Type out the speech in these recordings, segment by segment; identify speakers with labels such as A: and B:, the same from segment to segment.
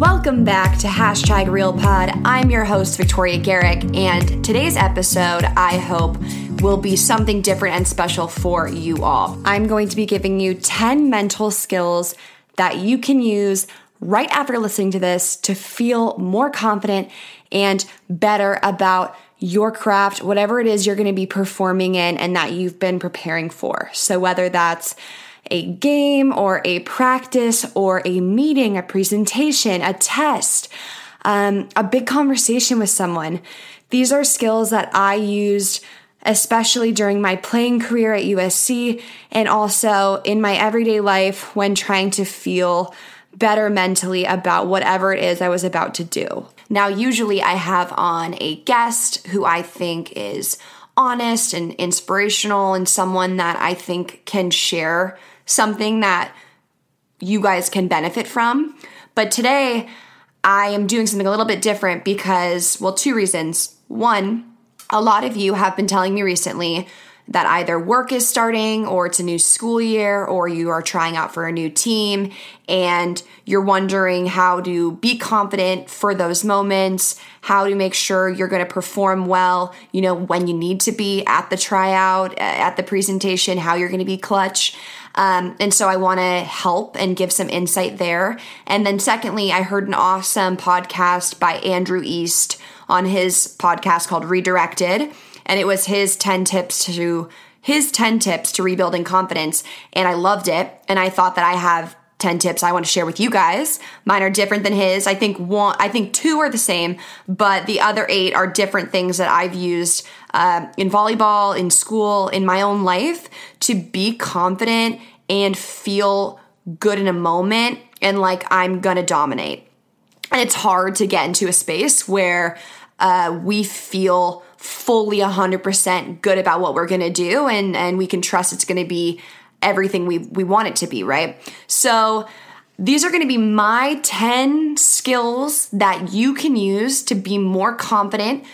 A: Welcome back to Hashtag RealPod. I'm your host, Victoria Garrick, and today's episode, I hope, will be something different and special for you all. I'm going to be giving you 10 mental skills that you can use right after listening to this to feel more confident and better about your craft, whatever it is you're going to be performing in and that you've been preparing for. So, whether that's a game or a practice or a meeting, a presentation, a test, um, a big conversation with someone. These are skills that I used especially during my playing career at USC and also in my everyday life when trying to feel better mentally about whatever it is I was about to do. Now, usually I have on a guest who I think is honest and inspirational and someone that I think can share something that you guys can benefit from. But today, I am doing something a little bit different because, well, two reasons. One, a lot of you have been telling me recently that either work is starting or it's a new school year or you are trying out for a new team and you're wondering how to be confident for those moments, how to make sure you're going to perform well, you know, when you need to be at the tryout, at the presentation, how you're going to be clutch. Um, and so I want to help and give some insight there. And then, secondly, I heard an awesome podcast by Andrew East on his podcast called Redirected. And it was his 10 tips to his 10 tips to rebuilding confidence. And I loved it. And I thought that I have 10 tips I want to share with you guys. Mine are different than his. I think one, I think two are the same, but the other eight are different things that I've used uh, in volleyball, in school, in my own life to be confident and feel good in a moment and like I'm gonna dominate. And it's hard to get into a space where uh, we feel fully 100% good about what we're gonna do and, and we can trust it's gonna be everything we, we want it to be, right? So, these are going to be my 10 skills that you can use to be more confident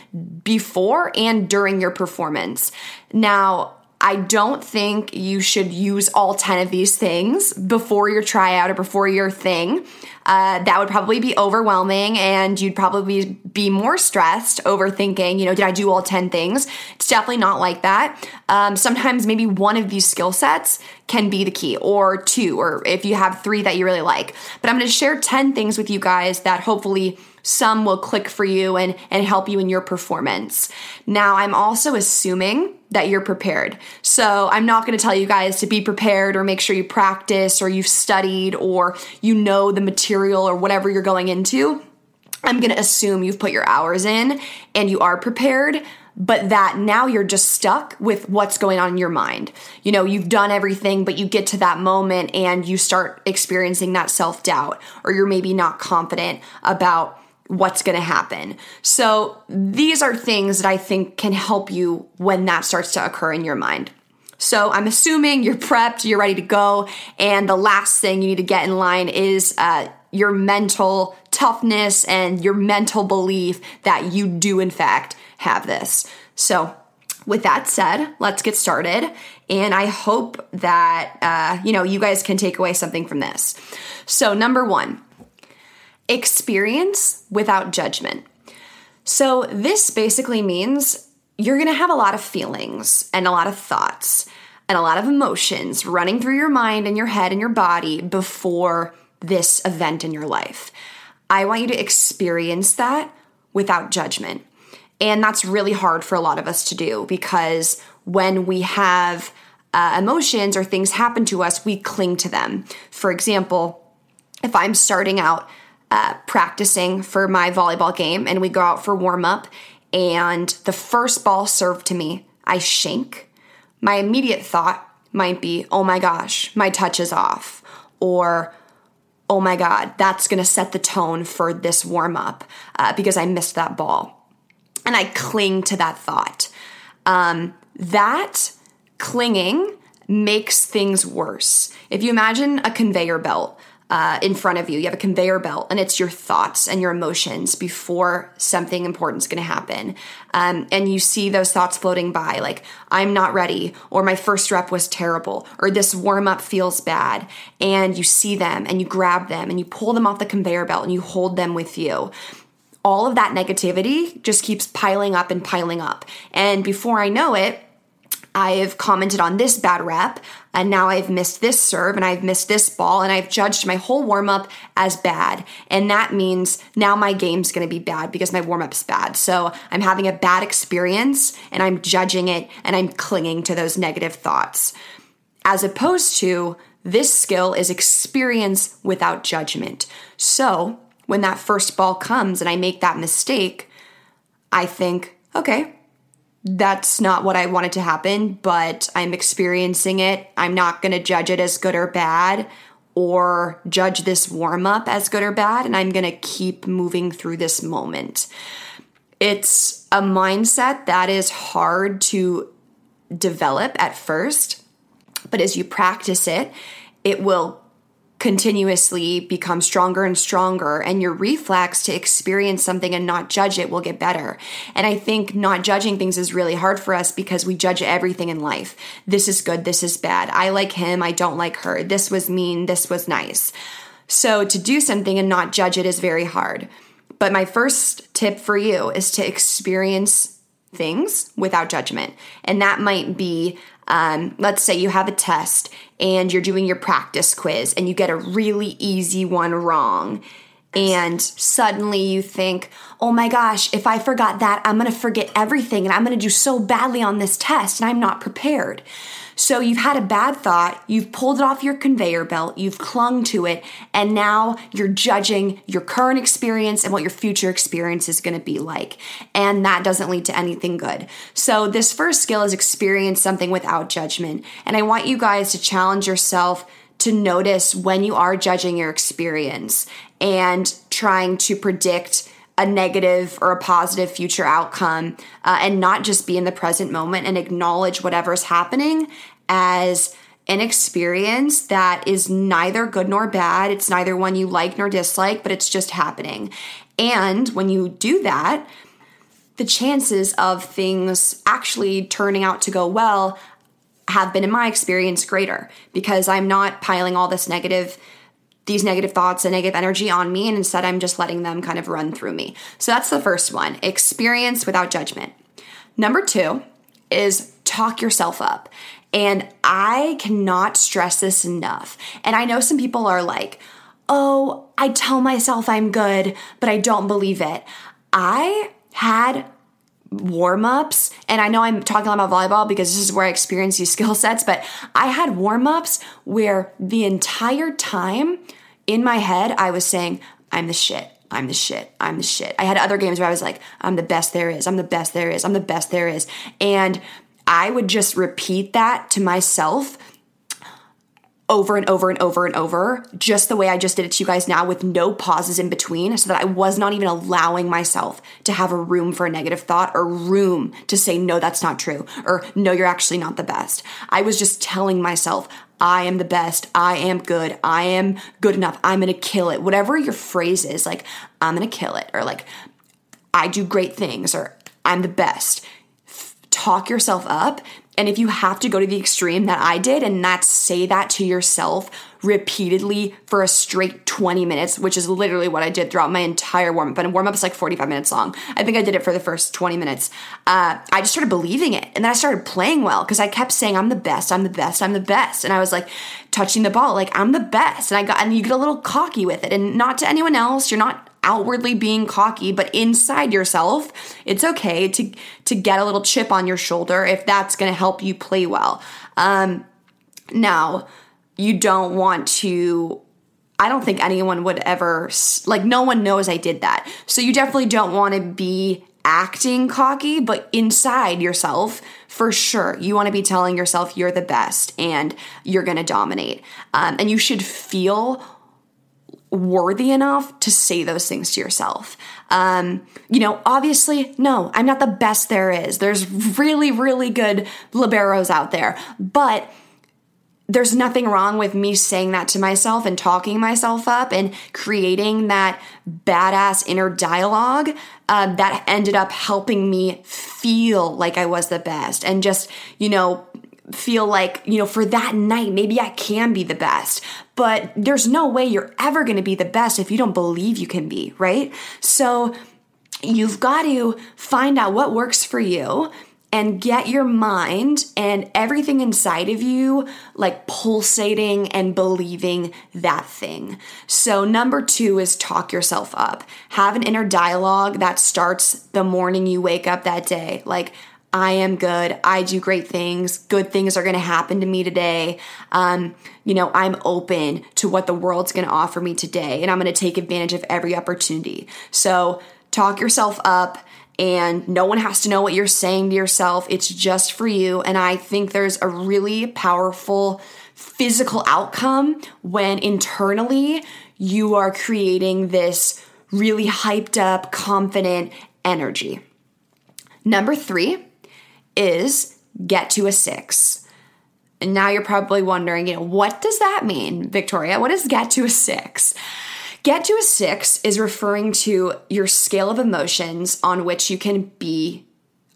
A: before and during your performance. Now, I don't think you should use all 10 of these things before your tryout or before your thing. Uh, that would probably be overwhelming and you'd probably be more stressed overthinking, you know, did I do all 10 things? It's definitely not like that. Um, sometimes maybe one of these skill sets can be the key, or two, or if you have three that you really like. But I'm gonna share 10 things with you guys that hopefully some will click for you and, and help you in your performance. Now, I'm also assuming that you're prepared. So I'm not going to tell you guys to be prepared or make sure you practice or you've studied or you know the material or whatever you're going into. I'm going to assume you've put your hours in and you are prepared but that now you're just stuck with what's going on in your mind. You know, you've done everything, but you get to that moment and you start experiencing that self doubt, or you're maybe not confident about what's going to happen. So these are things that I think can help you when that starts to occur in your mind. So I'm assuming you're prepped, you're ready to go, and the last thing you need to get in line is uh, your mental toughness and your mental belief that you do in fact have this. So with that said, let's get started. And I hope that uh, you know you guys can take away something from this. So number one, experience without judgment. So, this basically means you're gonna have a lot of feelings and a lot of thoughts and a lot of emotions running through your mind and your head and your body before this event in your life. I want you to experience that without judgment. And that's really hard for a lot of us to do because when we have uh, emotions or things happen to us, we cling to them. For example, if I'm starting out uh, practicing for my volleyball game and we go out for warm up and the first ball served to me, I shank. My immediate thought might be, oh my gosh, my touch is off. Or, oh my God, that's gonna set the tone for this warm up uh, because I missed that ball. And I cling to that thought. Um, that clinging makes things worse. If you imagine a conveyor belt, uh, in front of you. You have a conveyor belt, and it's your thoughts and your emotions before something important is going to happen. Um, and you see those thoughts floating by, like, I'm not ready, or my first rep was terrible, or this warm up feels bad. And you see them and you grab them and you pull them off the conveyor belt and you hold them with you all of that negativity just keeps piling up and piling up. And before I know it, I've commented on this bad rep, and now I've missed this serve, and I've missed this ball, and I've judged my whole warm up as bad. And that means now my game's gonna be bad because my warm up's bad. So I'm having a bad experience, and I'm judging it, and I'm clinging to those negative thoughts. As opposed to, this skill is experience without judgment. So when that first ball comes and I make that mistake, I think, okay, that's not what I wanted to happen, but I'm experiencing it. I'm not going to judge it as good or bad or judge this warm up as good or bad, and I'm going to keep moving through this moment. It's a mindset that is hard to develop at first, but as you practice it, it will continuously become stronger and stronger and your reflex to experience something and not judge it will get better. And I think not judging things is really hard for us because we judge everything in life. This is good, this is bad. I like him, I don't like her. This was mean, this was nice. So to do something and not judge it is very hard. But my first tip for you is to experience things without judgment. And that might be um, let's say you have a test and you're doing your practice quiz and you get a really easy one wrong. And suddenly you think, oh my gosh, if I forgot that, I'm gonna forget everything and I'm gonna do so badly on this test and I'm not prepared. So you've had a bad thought, you've pulled it off your conveyor belt, you've clung to it, and now you're judging your current experience and what your future experience is going to be like. And that doesn't lead to anything good. So this first skill is experience something without judgment. And I want you guys to challenge yourself to notice when you are judging your experience and trying to predict a negative or a positive future outcome uh, and not just be in the present moment and acknowledge whatever's happening as an experience that is neither good nor bad. It's neither one you like nor dislike, but it's just happening. And when you do that, the chances of things actually turning out to go well have been, in my experience, greater because I'm not piling all this negative these negative thoughts and negative energy on me, and instead I'm just letting them kind of run through me. So that's the first one experience without judgment. Number two is talk yourself up. And I cannot stress this enough. And I know some people are like, oh, I tell myself I'm good, but I don't believe it. I had warm ups, and I know I'm talking about volleyball because this is where I experience these skill sets, but I had warm ups where the entire time in my head, I was saying, I'm the shit. I'm the shit. I'm the shit. I had other games where I was like, I'm the best there is. I'm the best there is. I'm the best there is. And I would just repeat that to myself over and over and over and over, just the way I just did it to you guys now with no pauses in between, so that I was not even allowing myself to have a room for a negative thought or room to say, no, that's not true, or no, you're actually not the best. I was just telling myself, I am the best. I am good. I am good enough. I'm going to kill it. Whatever your phrase is, like, I'm going to kill it, or like, I do great things, or I'm the best. F- talk yourself up and if you have to go to the extreme that I did and not say that to yourself repeatedly for a straight 20 minutes, which is literally what I did throughout my entire warm up, and warm up is like 45 minutes long. I think I did it for the first 20 minutes. Uh, I just started believing it. And then I started playing well because I kept saying, I'm the best, I'm the best, I'm the best. And I was like touching the ball, like, I'm the best. And I got, and you get a little cocky with it. And not to anyone else, you're not outwardly being cocky, but inside yourself, it's okay to to get a little chip on your shoulder if that's going to help you play well. Um, now, you don't want to I don't think anyone would ever like no one knows I did that. So you definitely don't want to be acting cocky, but inside yourself, for sure, you want to be telling yourself you're the best and you're going to dominate. Um, and you should feel worthy enough to say those things to yourself. Um, you know, obviously, no, I'm not the best there is. There's really, really good liberos out there, but there's nothing wrong with me saying that to myself and talking myself up and creating that badass inner dialogue uh, that ended up helping me feel like I was the best and just, you know, feel like, you know, for that night, maybe I can be the best. But there's no way you're ever going to be the best if you don't believe you can be, right? So, You've got to find out what works for you and get your mind and everything inside of you like pulsating and believing that thing. So, number two is talk yourself up. Have an inner dialogue that starts the morning you wake up that day. Like, I am good. I do great things. Good things are going to happen to me today. Um, you know, I'm open to what the world's going to offer me today, and I'm going to take advantage of every opportunity. So, talk yourself up and no one has to know what you're saying to yourself. It's just for you. And I think there's a really powerful physical outcome when internally you are creating this really hyped up, confident energy. Number three is get to a six. And now you're probably wondering, you know, what does that mean, Victoria? What does get to a six? Get to a six is referring to your scale of emotions on which you can be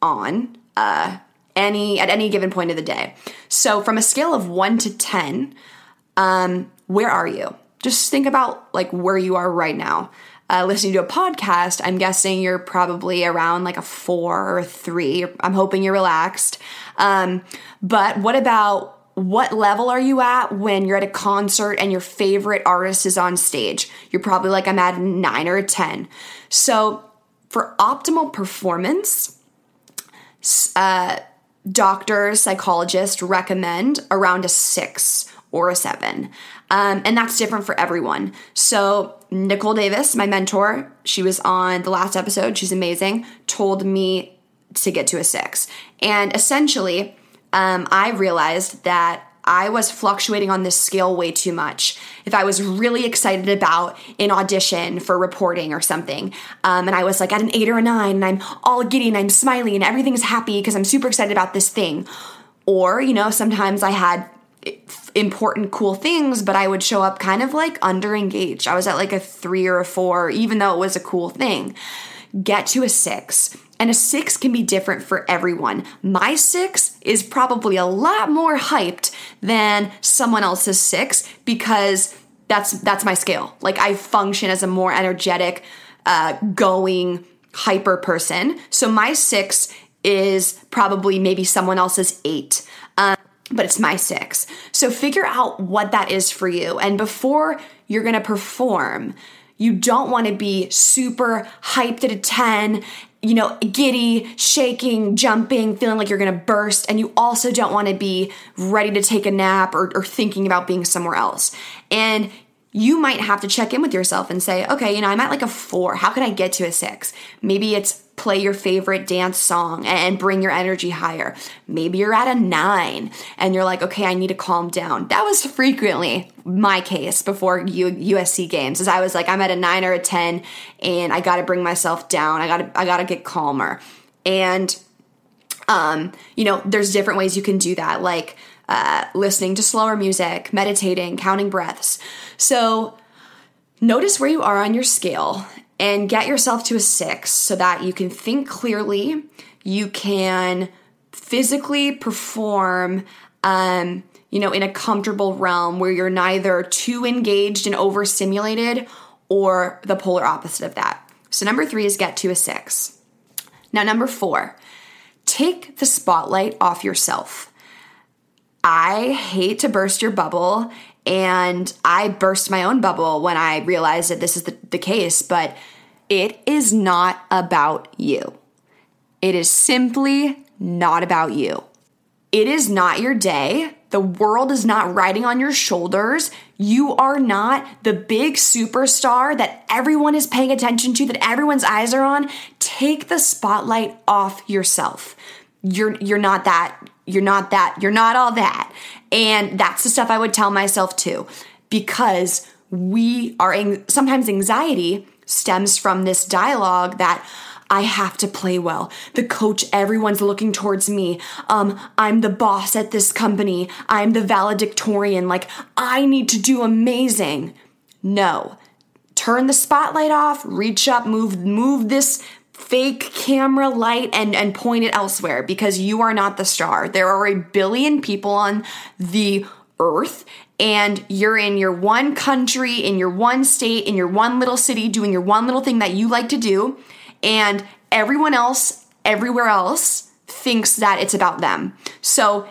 A: on uh, any at any given point of the day. So, from a scale of one to ten, um, where are you? Just think about like where you are right now. Uh, listening to a podcast, I'm guessing you're probably around like a four or three. I'm hoping you're relaxed. Um, but what about what level are you at when you're at a concert and your favorite artist is on stage? You're probably like, I'm at a nine or a 10. So, for optimal performance, uh, doctors, psychologists recommend around a six or a seven. Um, and that's different for everyone. So, Nicole Davis, my mentor, she was on the last episode, she's amazing, told me to get to a six. And essentially, um, I realized that I was fluctuating on this scale way too much. If I was really excited about an audition for reporting or something, um, and I was like at an eight or a nine, and I'm all giddy and I'm smiling and everything's happy because I'm super excited about this thing. Or, you know, sometimes I had important, cool things, but I would show up kind of like under engaged. I was at like a three or a four, even though it was a cool thing. Get to a six and a six can be different for everyone. My six is probably a lot more hyped than someone else's six because that's that's my scale. Like I function as a more energetic, uh, going, hyper person. So my six is probably maybe someone else's eight. Um, but it's my six. So figure out what that is for you. And before you're gonna perform, you don't wanna be super hyped at a 10 you know, giddy, shaking, jumping, feeling like you're gonna burst, and you also don't wanna be ready to take a nap or, or, thinking about being somewhere else. And you might have to check in with yourself and say, okay, you know, I'm at like a four. How can I get to a six? Maybe it's play your favorite dance song and bring your energy higher. Maybe you're at a nine and you're like, okay, I need to calm down. That was frequently my case before USC games, as I was like, I'm at a nine or a 10 and I got to bring myself down. I got to, I got to get calmer. And, um, you know, there's different ways you can do that, like uh, listening to slower music, meditating, counting breaths. So, notice where you are on your scale and get yourself to a six so that you can think clearly, you can physically perform, um, you know, in a comfortable realm where you're neither too engaged and overstimulated or the polar opposite of that. So, number three is get to a six. Now, number four, take the spotlight off yourself. I hate to burst your bubble and I burst my own bubble when I realized that this is the, the case. But it is not about you. It is simply not about you. It is not your day. The world is not riding on your shoulders. You are not the big superstar that everyone is paying attention to, that everyone's eyes are on. Take the spotlight off yourself. You're you're not that. You're not that. You're not all that. And that's the stuff I would tell myself too because we are sometimes anxiety stems from this dialogue that I have to play well. The coach, everyone's looking towards me. Um, I'm the boss at this company. I'm the valedictorian. Like, I need to do amazing. No. Turn the spotlight off, reach up, move, move this fake camera light and and point it elsewhere because you are not the star. There are a billion people on the earth and you're in your one country, in your one state, in your one little city doing your one little thing that you like to do and everyone else everywhere else thinks that it's about them. So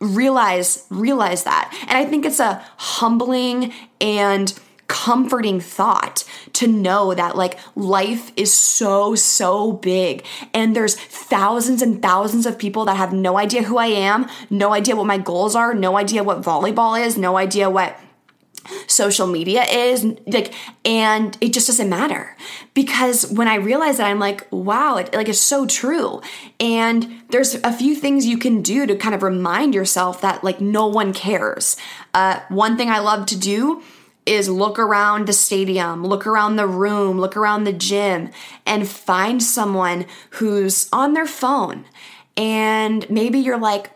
A: realize realize that. And I think it's a humbling and comforting thought to know that like life is so so big. And there's thousands and thousands of people that have no idea who I am, no idea what my goals are, no idea what volleyball is, no idea what social media is like and it just doesn't matter. Because when i realize that i'm like wow it like it's so true. And there's a few things you can do to kind of remind yourself that like no one cares. Uh, one thing i love to do is look around the stadium, look around the room, look around the gym, and find someone who's on their phone. And maybe you're like,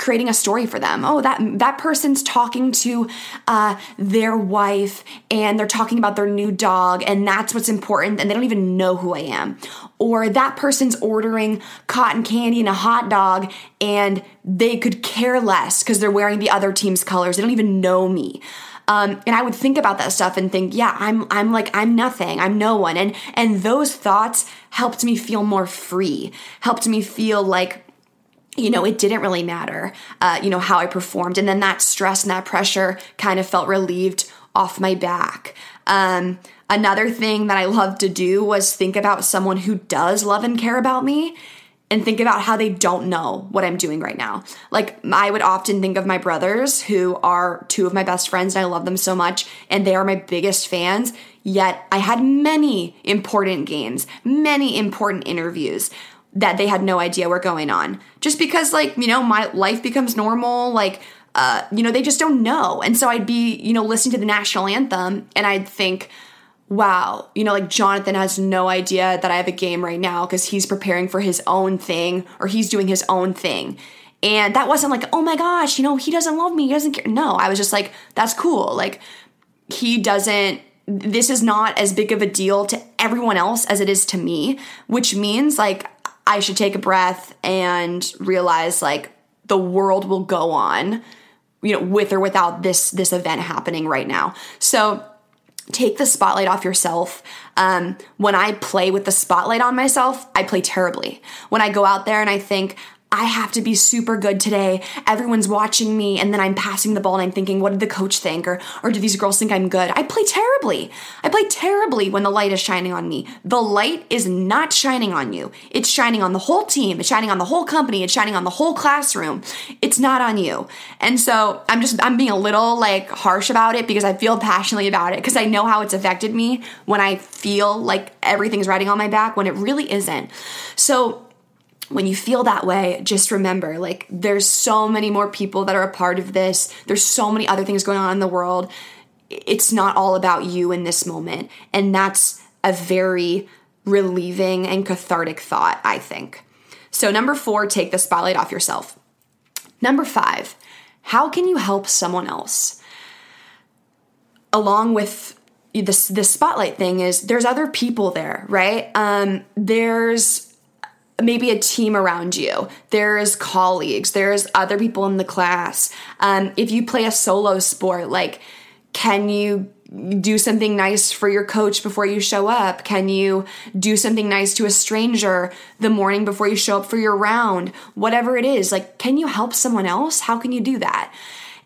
A: creating a story for them. Oh, that that person's talking to uh, their wife and they're talking about their new dog, and that's what's important, and they don't even know who I am. Or that person's ordering cotton candy and a hot dog, and they could care less because they're wearing the other team's colors. They don't even know me. Um, and I would think about that stuff and think, yeah, I'm I'm like I'm nothing, I'm no one, and and those thoughts helped me feel more free, helped me feel like you know, it didn't really matter, uh, you know, how I performed. And then that stress and that pressure kind of felt relieved off my back. Um, another thing that I love to do was think about someone who does love and care about me and think about how they don't know what I'm doing right now. Like, I would often think of my brothers, who are two of my best friends, and I love them so much, and they are my biggest fans. Yet, I had many important games, many important interviews that they had no idea were going on. Just because, like, you know, my life becomes normal, like, uh, you know, they just don't know. And so I'd be, you know, listening to the national anthem, and I'd think, wow, you know, like Jonathan has no idea that I have a game right now because he's preparing for his own thing or he's doing his own thing. And that wasn't like, oh my gosh, you know, he doesn't love me, he doesn't care. No, I was just like, that's cool. Like, he doesn't, this is not as big of a deal to everyone else as it is to me, which means like I should take a breath and realize like the world will go on, you know, with or without this this event happening right now. So take the spotlight off yourself. Um, when I play with the spotlight on myself, I play terribly. When I go out there and I think, I have to be super good today. Everyone's watching me, and then I'm passing the ball and I'm thinking, what did the coach think? Or, or do these girls think I'm good? I play terribly. I play terribly when the light is shining on me. The light is not shining on you. It's shining on the whole team. It's shining on the whole company. It's shining on the whole classroom. It's not on you. And so I'm just, I'm being a little like harsh about it because I feel passionately about it because I know how it's affected me when I feel like everything's riding on my back when it really isn't. So, when you feel that way, just remember like there's so many more people that are a part of this. There's so many other things going on in the world. It's not all about you in this moment. And that's a very relieving and cathartic thought, I think. So, number four, take the spotlight off yourself. Number five, how can you help someone else? Along with this this spotlight thing is there's other people there, right? Um, there's maybe a team around you. There's colleagues. There's other people in the class. Um, if you play a solo sport, like, can you do something nice for your coach before you show up? Can you do something nice to a stranger the morning before you show up for your round? Whatever it is, like, can you help someone else? How can you do that?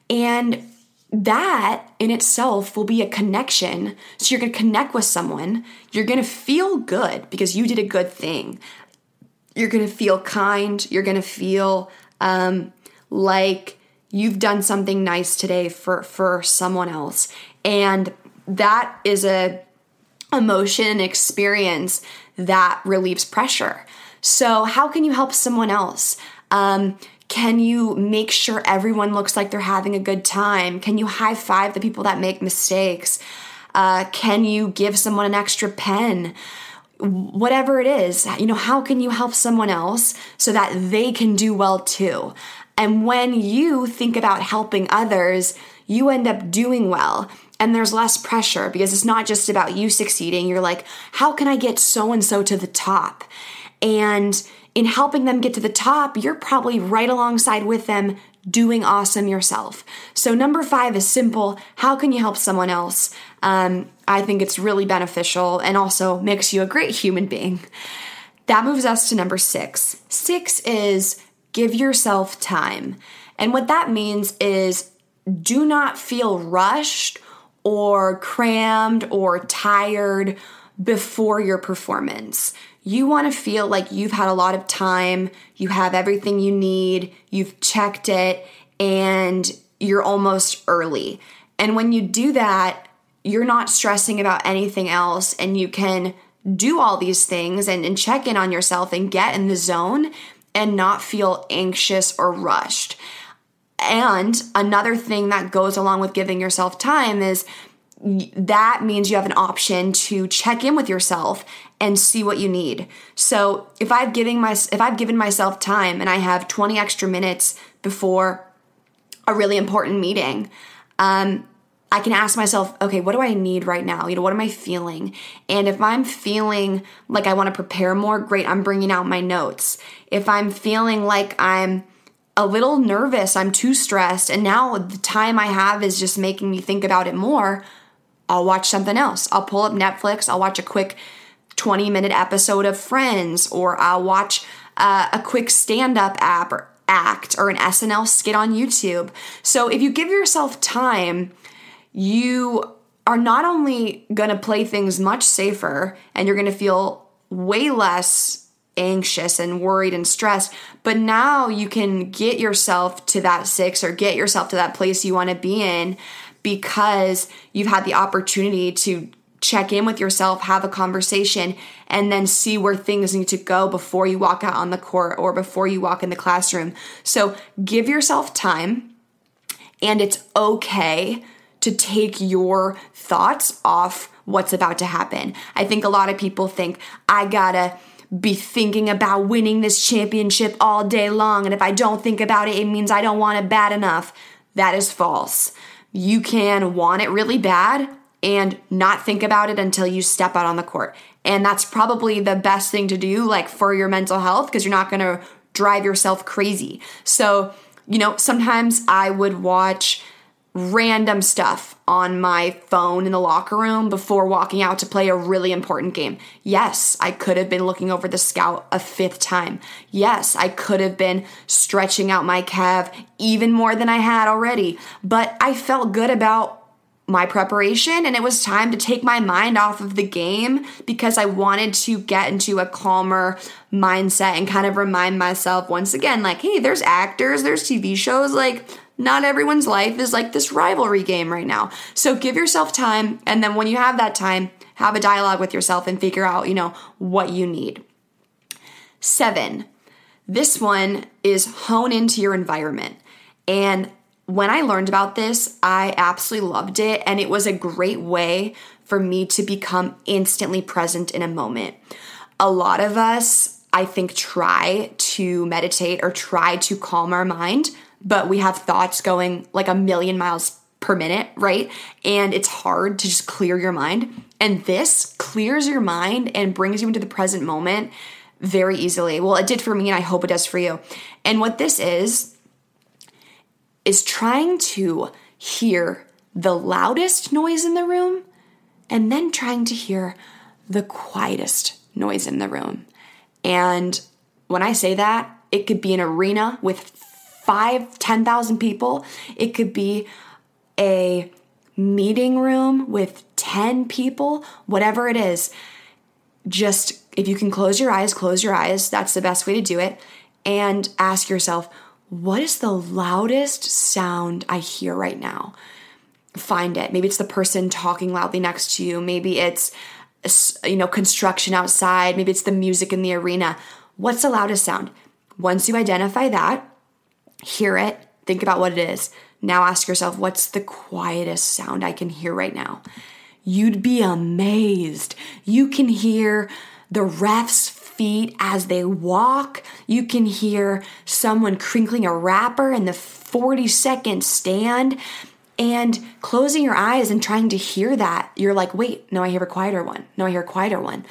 A: And that in itself will be a connection. So you're going to connect with someone. You're going to feel good because you did a good thing. You're going to feel kind. You're going to feel um, like you've done something nice today for for someone else, and that is a emotion experience that relieves pressure. So how can you help someone else? Um, can you make sure everyone looks like they're having a good time? Can you high five the people that make mistakes? Uh, can you give someone an extra pen? Whatever it is, you know, how can you help someone else so that they can do well too? And when you think about helping others, you end up doing well and there's less pressure because it's not just about you succeeding. You're like, how can I get so and so to the top? And in helping them get to the top, you're probably right alongside with them doing awesome yourself. So, number five is simple. How can you help someone else? Um, I think it's really beneficial and also makes you a great human being. That moves us to number six. Six is give yourself time. And what that means is do not feel rushed or crammed or tired before your performance. You want to feel like you've had a lot of time, you have everything you need, you've checked it, and you're almost early. And when you do that, you're not stressing about anything else, and you can do all these things and, and check in on yourself and get in the zone and not feel anxious or rushed. And another thing that goes along with giving yourself time is that means you have an option to check in with yourself and see what you need. So, if I've given my if I've given myself time and I have 20 extra minutes before a really important meeting, um, I can ask myself, okay, what do I need right now? You know, what am I feeling? And if I'm feeling like I want to prepare more, great, I'm bringing out my notes. If I'm feeling like I'm a little nervous, I'm too stressed, and now the time I have is just making me think about it more, I'll watch something else. I'll pull up Netflix, I'll watch a quick 20 minute episode of Friends, or I'll watch uh, a quick stand up app or act or an SNL skit on YouTube. So if you give yourself time, you are not only going to play things much safer and you're going to feel way less anxious and worried and stressed, but now you can get yourself to that six or get yourself to that place you want to be in because you've had the opportunity to check in with yourself, have a conversation, and then see where things need to go before you walk out on the court or before you walk in the classroom. So give yourself time, and it's okay to take your thoughts off what's about to happen. I think a lot of people think, I gotta be thinking about winning this championship all day long, and if I don't think about it, it means I don't want it bad enough. That is false. You can want it really bad and not think about it until you step out on the court. And that's probably the best thing to do, like for your mental health, because you're not gonna drive yourself crazy. So, you know, sometimes I would watch random stuff on my phone in the locker room before walking out to play a really important game. Yes, I could have been looking over the scout a fifth time. Yes, I could have been stretching out my calf even more than I had already. But I felt good about my preparation and it was time to take my mind off of the game because I wanted to get into a calmer mindset and kind of remind myself once again like hey there's actors there's TV shows like not everyone's life is like this rivalry game right now. So give yourself time. And then when you have that time, have a dialogue with yourself and figure out, you know, what you need. Seven, this one is hone into your environment. And when I learned about this, I absolutely loved it. And it was a great way for me to become instantly present in a moment. A lot of us, I think, try to meditate or try to calm our mind but we have thoughts going like a million miles per minute, right? And it's hard to just clear your mind. And this clears your mind and brings you into the present moment very easily. Well, it did for me, and I hope it does for you. And what this is, is trying to hear the loudest noise in the room and then trying to hear the quietest noise in the room. And when I say that, it could be an arena with five, 10,000 people. It could be a meeting room with 10 people, whatever it is, just if you can close your eyes, close your eyes. That's the best way to do it. And ask yourself, what is the loudest sound I hear right now? Find it. Maybe it's the person talking loudly next to you. Maybe it's you know construction outside. Maybe it's the music in the arena. What's the loudest sound? Once you identify that, hear it, think about what it is. Now ask yourself, what's the quietest sound I can hear right now? You'd be amazed. You can hear the ref's feet as they walk. You can hear someone crinkling a wrapper in the 40 second stand. And closing your eyes and trying to hear that, you're like, wait, no, I hear a quieter one. No, I hear a quieter one.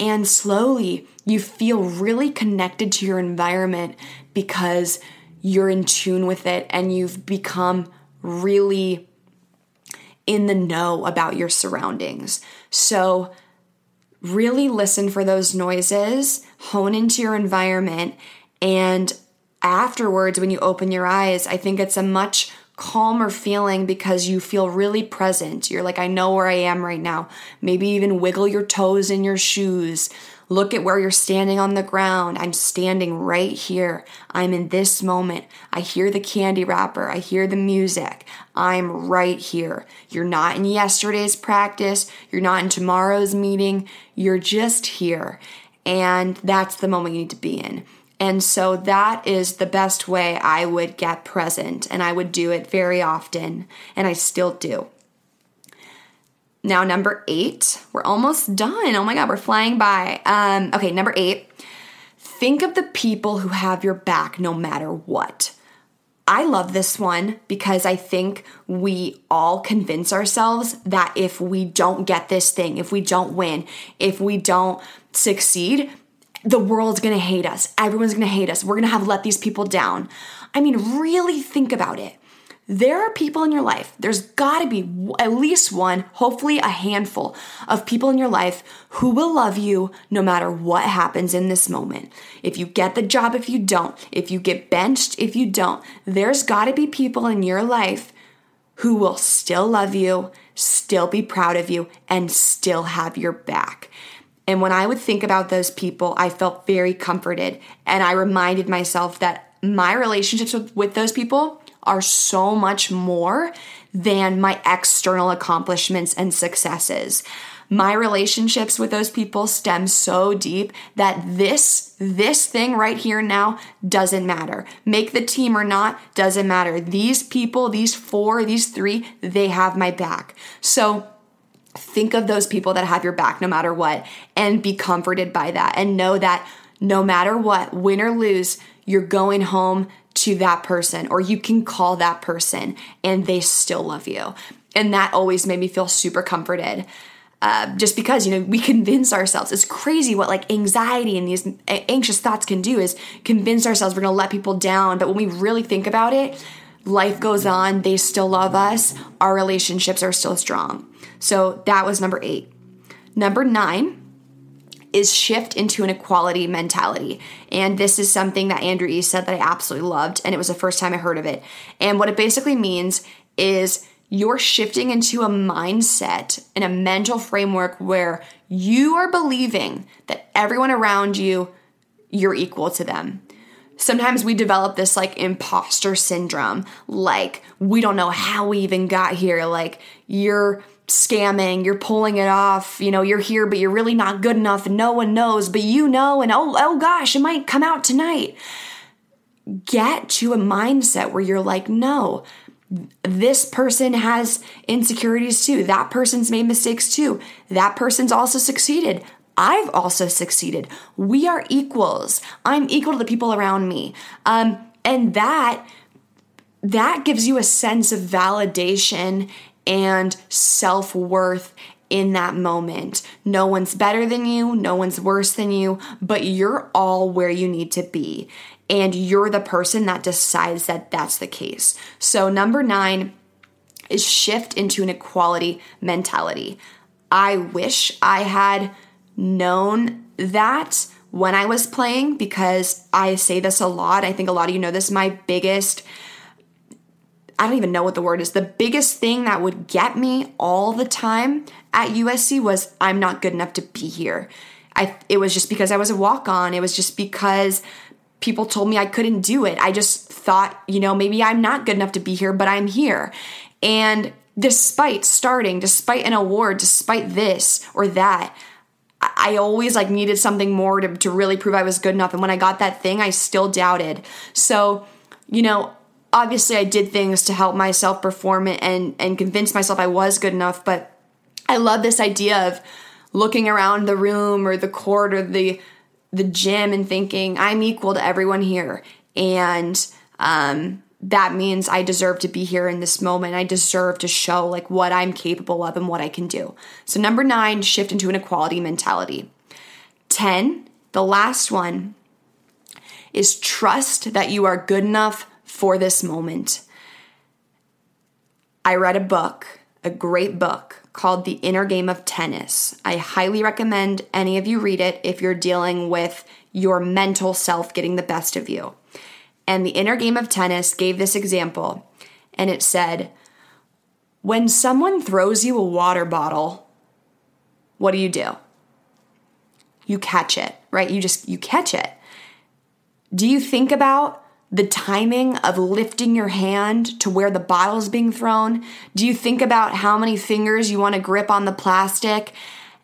A: And slowly you feel really connected to your environment because you're in tune with it and you've become really in the know about your surroundings. So, really listen for those noises, hone into your environment, and afterwards, when you open your eyes, I think it's a much calmer feeling because you feel really present. You're like, I know where I am right now. Maybe even wiggle your toes in your shoes. Look at where you're standing on the ground. I'm standing right here. I'm in this moment. I hear the candy wrapper. I hear the music. I'm right here. You're not in yesterday's practice. You're not in tomorrow's meeting. You're just here. And that's the moment you need to be in. And so that is the best way I would get present. And I would do it very often. And I still do. Now, number eight, we're almost done. Oh my God, we're flying by. Um, okay, number eight, think of the people who have your back no matter what. I love this one because I think we all convince ourselves that if we don't get this thing, if we don't win, if we don't succeed, the world's gonna hate us. Everyone's gonna hate us. We're gonna have let these people down. I mean, really think about it there are people in your life, there's got to be at least one, hopefully a handful of people in your life who will love you no matter what happens in this moment. If you get the job, if you don't, if you get benched, if you don't, there's got to be people in your life who will still love you, still be proud of you, and still have your back. And when I would think about those people, I felt very comforted. And I reminded myself that my relationships with, with those people are so much more than my external accomplishments and successes. My relationships with those people stem so deep that this this thing right here now doesn't matter. Make the team or not doesn't matter. These people, these four, these three, they have my back. So think of those people that have your back no matter what and be comforted by that and know that no matter what, win or lose, you're going home to that person or you can call that person and they still love you. And that always made me feel super comforted. Uh, just because you know we convince ourselves it's crazy what like anxiety and these anxious thoughts can do is convince ourselves we're gonna let people down but when we really think about it life goes on they still love us our relationships are still strong so that was number eight number nine is shift into an equality mentality. And this is something that Andrew E said that I absolutely loved, and it was the first time I heard of it. And what it basically means is you're shifting into a mindset and a mental framework where you are believing that everyone around you, you're equal to them. Sometimes we develop this like imposter syndrome, like we don't know how we even got here, like you're scamming, you're pulling it off, you know, you're here, but you're really not good enough and no one knows, but you know, and oh, oh gosh, it might come out tonight. Get to a mindset where you're like, no, this person has insecurities too. That person's made mistakes too. That person's also succeeded. I've also succeeded. We are equals. I'm equal to the people around me. Um, and that that gives you a sense of validation and self worth in that moment. No one's better than you, no one's worse than you, but you're all where you need to be. And you're the person that decides that that's the case. So, number nine is shift into an equality mentality. I wish I had known that when I was playing because I say this a lot. I think a lot of you know this. My biggest I don't even know what the word is. The biggest thing that would get me all the time at USC was I'm not good enough to be here. I it was just because I was a walk-on. It was just because people told me I couldn't do it. I just thought, you know, maybe I'm not good enough to be here, but I'm here. And despite starting, despite an award, despite this or that, I always like needed something more to, to really prove I was good enough. And when I got that thing, I still doubted. So, you know, obviously I did things to help myself perform and and convince myself I was good enough, but I love this idea of looking around the room or the court or the the gym and thinking I'm equal to everyone here and um that means I deserve to be here in this moment. I deserve to show like what I'm capable of and what I can do. So number 9, shift into an equality mentality. 10, the last one is trust that you are good enough for this moment. I read a book, a great book called The Inner Game of Tennis. I highly recommend any of you read it if you're dealing with your mental self getting the best of you. And The Inner Game of Tennis gave this example, and it said, When someone throws you a water bottle, what do you do? You catch it, right? You just you catch it. Do you think about the timing of lifting your hand to where the bottle is being thrown? Do you think about how many fingers you want to grip on the plastic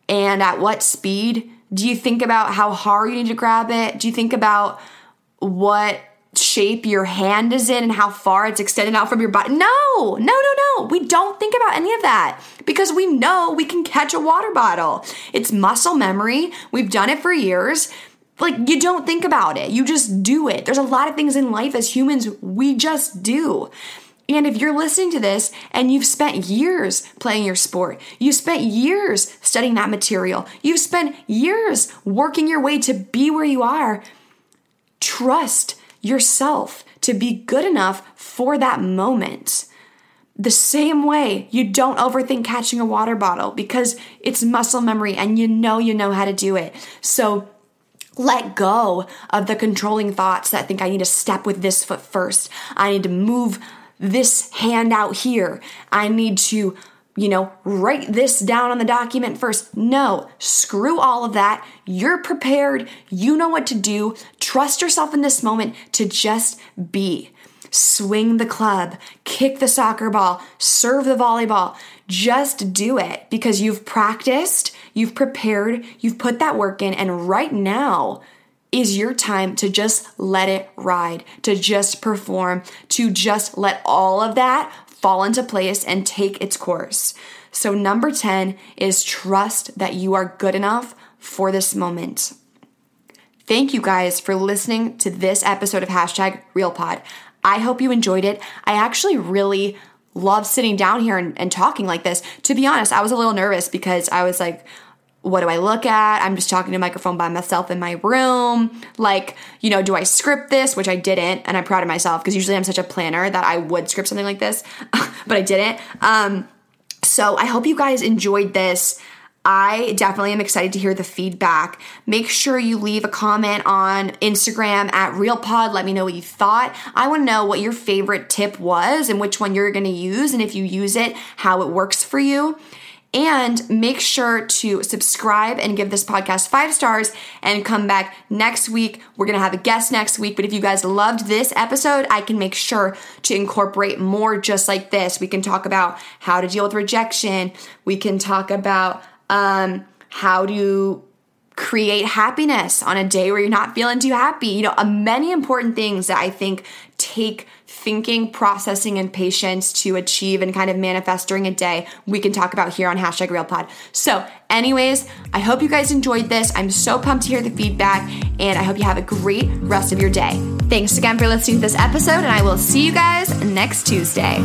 A: and at what speed? Do you think about how hard you need to grab it? Do you think about what shape your hand is in and how far it's extended out from your body? No, no, no, no. We don't think about any of that because we know we can catch a water bottle. It's muscle memory. We've done it for years like you don't think about it. You just do it. There's a lot of things in life as humans we just do. And if you're listening to this and you've spent years playing your sport, you've spent years studying that material, you've spent years working your way to be where you are, trust yourself to be good enough for that moment. The same way you don't overthink catching a water bottle because it's muscle memory and you know you know how to do it. So let go of the controlling thoughts that think I need to step with this foot first. I need to move this hand out here. I need to, you know, write this down on the document first. No, screw all of that. You're prepared. You know what to do. Trust yourself in this moment to just be. Swing the club, kick the soccer ball, serve the volleyball. Just do it because you've practiced You've prepared, you've put that work in, and right now is your time to just let it ride, to just perform, to just let all of that fall into place and take its course. So, number 10 is trust that you are good enough for this moment. Thank you guys for listening to this episode of hashtag RealPod. I hope you enjoyed it. I actually really love sitting down here and, and talking like this. To be honest, I was a little nervous because I was like, what do I look at? I'm just talking to a microphone by myself in my room. Like, you know, do I script this? Which I didn't, and I'm proud of myself because usually I'm such a planner that I would script something like this, but I didn't. Um, so I hope you guys enjoyed this. I definitely am excited to hear the feedback. Make sure you leave a comment on Instagram at RealPod. Let me know what you thought. I want to know what your favorite tip was and which one you're going to use, and if you use it, how it works for you. And make sure to subscribe and give this podcast five stars and come back next week. We're going to have a guest next week. But if you guys loved this episode, I can make sure to incorporate more just like this. We can talk about how to deal with rejection. We can talk about um, how to create happiness on a day where you're not feeling too happy. You know, many important things that I think take thinking, processing, and patience to achieve and kind of manifest during a day, we can talk about here on hashtag RealPod. So, anyways, I hope you guys enjoyed this. I'm so pumped to hear the feedback, and I hope you have a great rest of your day. Thanks again for listening to this episode, and I will see you guys next Tuesday.